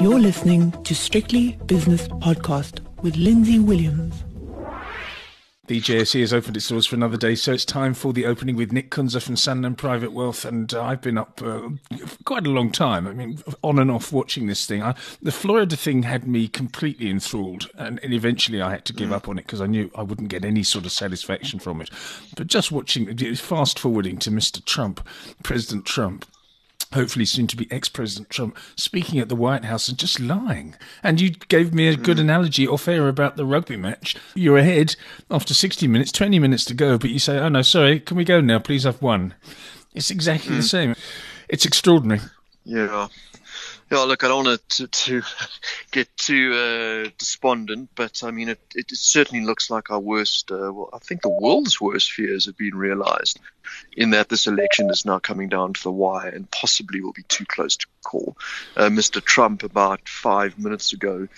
You're listening to Strictly Business Podcast with Lindsay Williams. The JSE has opened its doors for another day, so it's time for the opening with Nick Kunze from Sanlam Private Wealth. And uh, I've been up uh, for quite a long time. I mean, on and off watching this thing. I, the Florida thing had me completely enthralled, and, and eventually I had to give up on it because I knew I wouldn't get any sort of satisfaction from it. But just watching, fast forwarding to Mr. Trump, President Trump, hopefully soon to be ex-president Trump speaking at the White House and just lying. And you gave me a good Hmm. analogy off air about the rugby match. You're ahead after 60 minutes, 20 minutes to go, but you say, "Oh no, sorry, can we go now? Please, I've won." It's exactly Hmm. the same. It's extraordinary. Yeah. Yeah, look, I don't want to, to get too uh, despondent, but I mean, it, it certainly looks like our worst, uh, well, I think the world's worst fears have been realized in that this election is now coming down to the wire and possibly will be too close to call. Uh, Mr. Trump, about five minutes ago,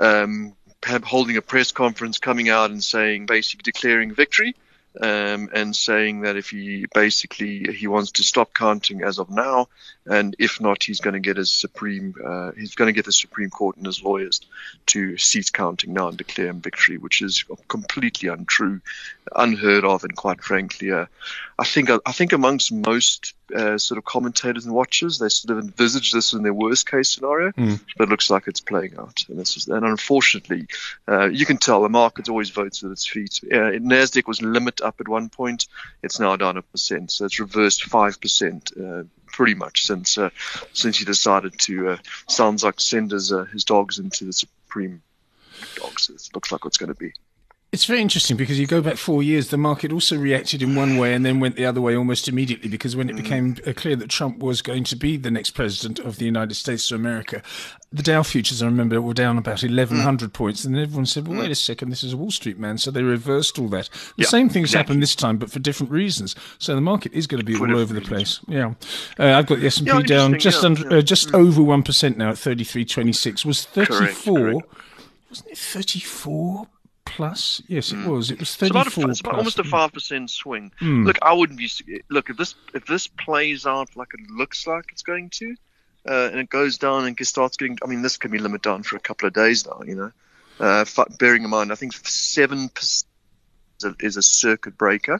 um, holding a press conference, coming out and saying, basically declaring victory. Um, and saying that if he basically he wants to stop counting as of now, and if not, he's going to get his supreme uh, he's going to get the Supreme Court and his lawyers to cease counting now and declare him victory, which is completely untrue, unheard of, and quite frankly, uh, I think I think amongst most uh, sort of commentators and watchers, they sort of envisage this in their worst case scenario, Mm. but it looks like it's playing out, and this is and unfortunately, uh, you can tell the market always votes with its feet. Uh, Nasdaq was limit up at one point, it's now down a percent, so it's reversed five percent. Uh, Pretty much since uh, since he decided to uh, sounds like send his uh, his dogs into the supreme dogs. It looks like what's going to be. It's very interesting because you go back four years, the market also reacted in one way and then went the other way almost immediately because when it became uh, clear that Trump was going to be the next president of the United States of America, the Dow futures, I remember, were down about 1,100 points. And everyone said, well, wait a second, this is a Wall Street man. So they reversed all that. The Yeah, same thing's exactly. happened this time, but for different reasons. So the market is going to be For all over the place. Yeah. Uh, I've got the S&P Yeah, down just yeah, under. Mm. Uh, just over 1% now at 33.26. Was 34 correct. wasn't it 34 plus? Yes, it Mm. was. It was It's about, 34 a, it's about almost a five percent swing. Hmm. Look, I wouldn't be. Look, if this if this plays out like it looks like it's going to, uh, and it goes down and starts getting. I mean, this can be limit down for a couple of days now. You know, uh, bearing in mind, I think seven percent is a circuit breaker.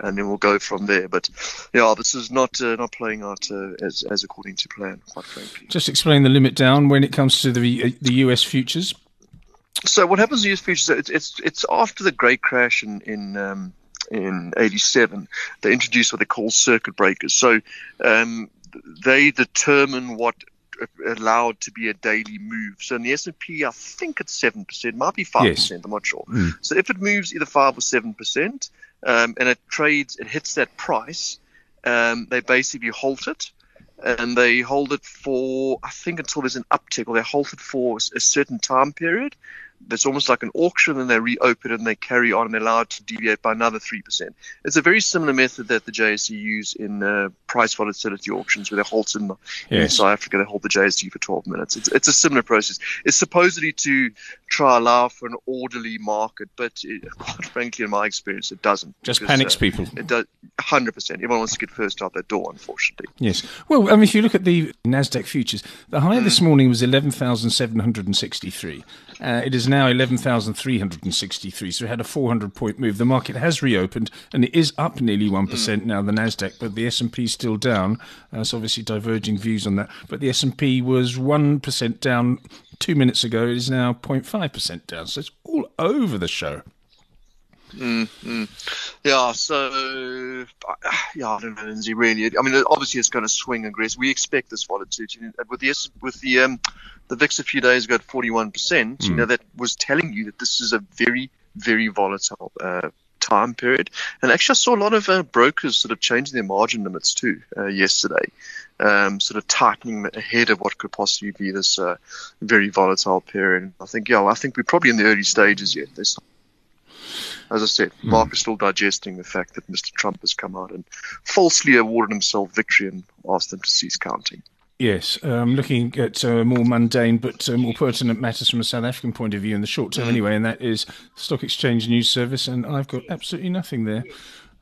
And then we'll go from there. But yeah, this is not uh, not playing out uh, as as according to plan, quite frankly. Just explain the limit down when it comes to the uh, the US futures. So what happens in US futures? It's it's, it's after the great crash in in um, in '87. They introduced what they call circuit breakers. So um, they determine what allowed to be a daily move. So in the S&P, I think it's seven percent, might be five percent. I'm not sure. Mm. So if it moves either five or seven percent, um, and it trades, it hits that price, um, they basically halt it. And they hold it for, I think, until there's an uptick, or they hold it for a certain time period. It's almost like an auction, and they reopen it and they carry on and they're allowed to deviate by another 3%. It's a very similar method that the JSE use in uh, price volatility auctions, where they halt in, in South Africa, they hold the JSE for 12 minutes. It's, it's a similar process. It's supposedly to try allow for an orderly market, but it, quite frankly, in my experience, it doesn't. Just because, panics uh, people. It does 100%. Everyone wants to get first out that door, unfortunately. Yes. Well, I mean, if you look at the Nasdaq futures, the high this Hmm. morning was eleven thousand seven hundred and sixty-three. Uh, it is now eleven thousand three hundred and sixty-three. So we had a four hundred point move. The market has reopened and it is up nearly one Hmm. now. The Nasdaq, but the S and P is still down. Uh, so obviously diverging views on that. But the S and P was one percent down two minutes ago. It is now 05 percent down. So it's all over the show. Yeah, so yeah, I don't know, Lindsay. Really, I mean, obviously it's going to swing aggressive. We expect this volatility with the with the um, the VIX a few days ago at forty one percent. You know, that was telling you that this is a very very volatile uh, time period. And actually, I saw a lot of uh, brokers sort of changing their margin limits too uh, yesterday. Um, sort of tightening ahead of what could possibly be this uh, very volatile period. I think, yeah, I think we're probably in the early stages yet. There's as I said, Mark is still digesting the fact that Mr. Trump has come out and falsely awarded himself victory and asked them to cease counting. Yes, um, looking at uh, more mundane but uh, more pertinent matters from a South African point of view in the short term, anyway, and that is Stock Exchange News Service, and I've got absolutely nothing there.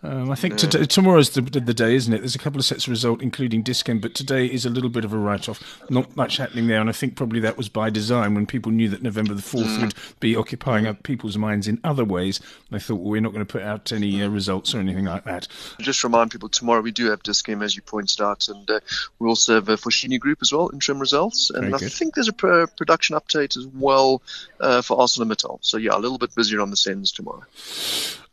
Um, I think today, tomorrow's the, the day, isn't it? There's a couple of sets of result, including Dis-Chem, but today is a little bit of a write-off. Not much happening there, and I think probably that was by design when people knew that November the 4th mm. would be occupying up people's minds in other ways. They thought, well, we're not going to put out any uh, results or anything like that. Just remind people, tomorrow we do have Dis-Chem, as you pointed out, and uh, we also have a Foschini Group as well, interim results, and I think there's a pr- production update as well uh, for ArcelorMittal. So yeah, a little bit busier on the SENS tomorrow.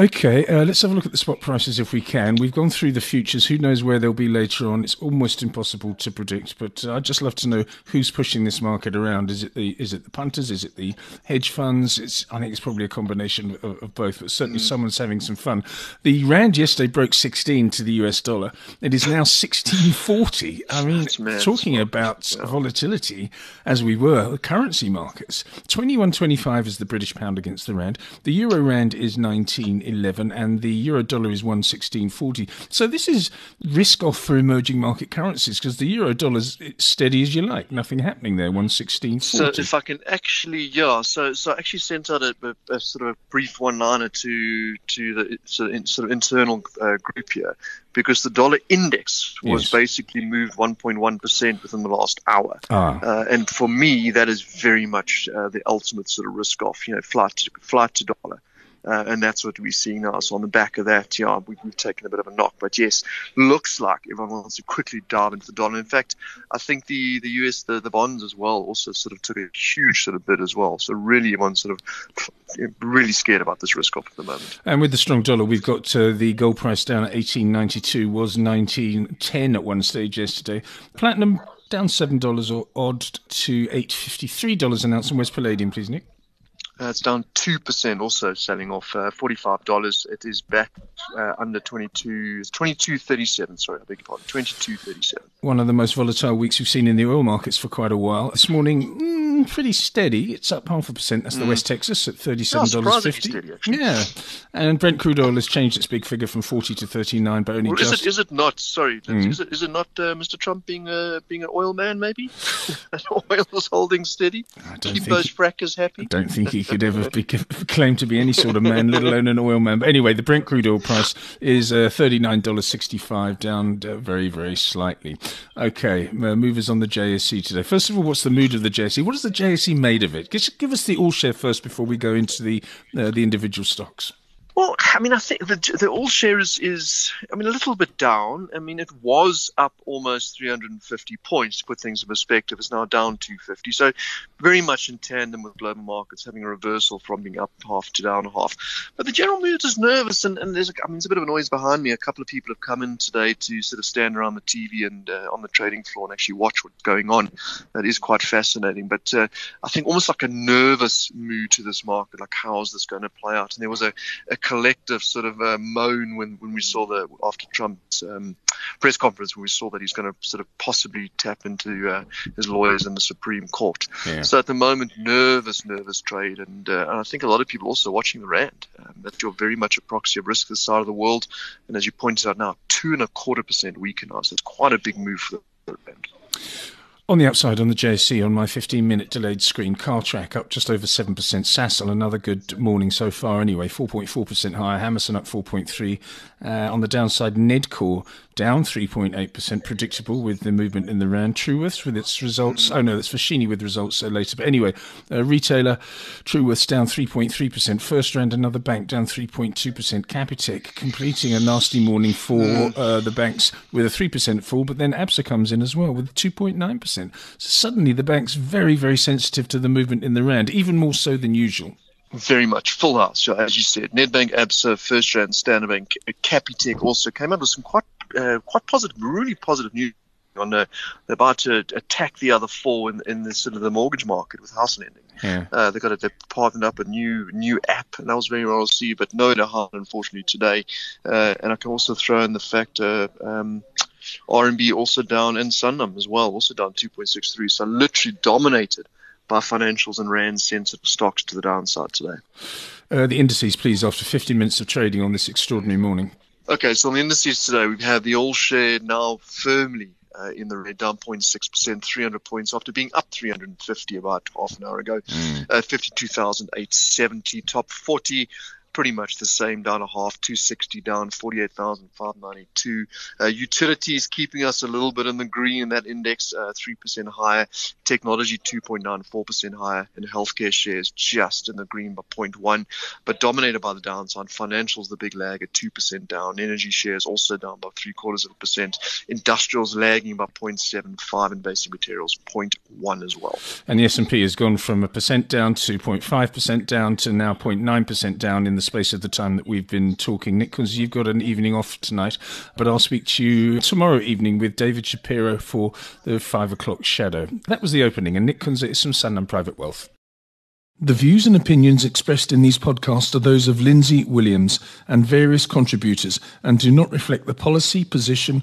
Okay, uh, let's have a look at the spot prices if we can. We've gone through the futures. Who knows where they'll be later on? It's almost impossible to predict. But uh, I'd just love to know who's pushing this market around. Is it the is it the punters? Is it the hedge funds? It's I think it's probably a combination of, of both. But certainly mm. someone's having some fun. The rand yesterday broke 16 to the US dollar. It is now 16.40. I mean, talking about yeah. volatility as we were currency markets. 21.25 is the British pound against the rand. The euro rand is 19. 11 and the euro dollar is 116.40. So this is risk off for emerging market currencies because the euro dollar is steady as you like, nothing happening there, 116.40. So if I can actually, yeah, so so I actually sent out a, a, a sort of a brief one-liner to to the sort of, sort of internal uh, group here because the dollar index was yes. basically moved 1.1% within the last hour. Ah. Uh, and for me, that is very much uh, the ultimate sort of risk off, you know, flight to, flight to dollar. Uh, and that's what we're seeing now. So on the back of that, yeah, we, have taken a bit of a knock. But yes, looks like everyone wants to quickly dive into the dollar. In fact, I think the, the US, the, the bonds as well, also sort of took a huge sort of bid as well. So really, everyone's sort of really scared about this risk off at the moment. And with the strong dollar, we've got uh, the gold price down at 1892, was 1910 at one stage yesterday. Platinum down $7 or odd to $853 an ounce. And where's palladium, please, Nick? Uh, it's down 2%, also selling off uh, $45. It is back uh, under 22, it's 22.37, sorry, I beg your pardon, 22.37. One of the most volatile weeks we've seen in the oil markets for quite a while. This morning, pretty steady. It's up half a percent. That's the mm. West Texas at $37.50. Oh, yeah. And Brent crude oil has changed its big figure from 40 to 39, but only well, just. Is it, is it not, sorry, mm. is, it, is it not uh, Mr. Trump being, uh, being an oil man, maybe? oil is holding steady? Keep those he, frackers happy? I don't think he could ever be claimed to be any sort of man, let alone an oil man. But anyway, the Brent crude oil price is uh, $39.65, down uh, very, very slightly. Okay, uh, movers on the JSE today. First of all, what's the mood of the JSE? What is the JSE made of it? Just give us the all share first before we go into the uh, the individual stocks. Well, I mean, I think the, the all share is, is, I mean, a little bit down. I mean, it was up almost 350 points to put things in perspective. It's now down 250. So very much in tandem with global markets having a reversal from being up half to down half. But the general mood is nervous, and, and there's, a, I mean, there's a bit of a noise behind me. A couple of people have come in today to sort of stand around the TV and uh, on the trading floor and actually watch what's going on. That is quite fascinating. But uh, I think almost like a nervous mood to this market, like how is this going to play out? And there was a, a collective sort of uh, moan when, when we saw the after Trump's um, press conference when we saw that he's going to sort of possibly tap into uh, his lawyers in the Supreme Court. Yeah. So at the moment, nervous, nervous trade, and, uh, and I think a lot of people also watching the rand. Um, that you're very much a proxy of risk this side of the world, and as you pointed out now, two and a quarter percent weaker now, so it's quite a big move for the rand. On the upside, on the JSE, on my 15 minute delayed screen, Cartrack up just over 7%. Sasol, another good morning so far anyway, 4.4% higher. Hammerson up 4.3 uh, On the downside, Nedcor down 3.8%, predictable with the movement in the rand. Truworths with its results. Oh no, that's Foschini with results uh, later. But anyway, uh, retailer Truworths down 3.3%. FirstRand, another bank down 3.2%. Capitec completing a nasty morning for uh, the banks with a 3% fall. But then ABSA comes in as well with 2.9%. So suddenly the bank's very, very sensitive to the movement in the rand, even more so than usual very much full house. as you said, Nedbank, ABSA, FirstRand, Standard Bank, Capitec also came out with some quite uh, quite positive, really positive news on uh, they're about to attack the other four in, in the sort of the mortgage market with house lending. Yeah. Uh, they've got a, they partnered up a new new app, and that was very well received, but no Dahan, unfortunately, today. Uh, and I can also throw in the fact uh, um, RMB also down, and Sanlam as well, also down 2.63. So literally dominated by financials and rand sensitive stocks to the downside today. Uh, the indices, please, after 50 minutes of trading on this extraordinary morning. Okay, so on the indices today, we've had the all share now firmly uh, in the red, down 0.6%, 300 points after being up 350 about half an hour ago. Mm. Uh, 52,870, top 40. Pretty much the same, down a half, 260 down, 48,592. Uh, utilities keeping us a little bit in the green in that index, uh, 3% higher. Technology 2.94% higher, and healthcare shares just in the green by 0.1, but dominated by the downside. Financials, the big lag at 2% down. Energy shares also down by three quarters of a percent. Industrials lagging by 0.75, and basic materials 0.1 as well. And the S&P has gone from a percent down to 0.5% down to now 0.9% down in the space of the time that we've been talking. Nick Kunze, you've got an evening off tonight, but I'll speak to you tomorrow evening with David Shapiro for the five o'clock shadow. That was the opening, and Nick Kunze is from Sanlam Private Wealth. The views and opinions expressed in these podcasts are those of Lindsay Williams and various contributors and do not reflect the policy, position,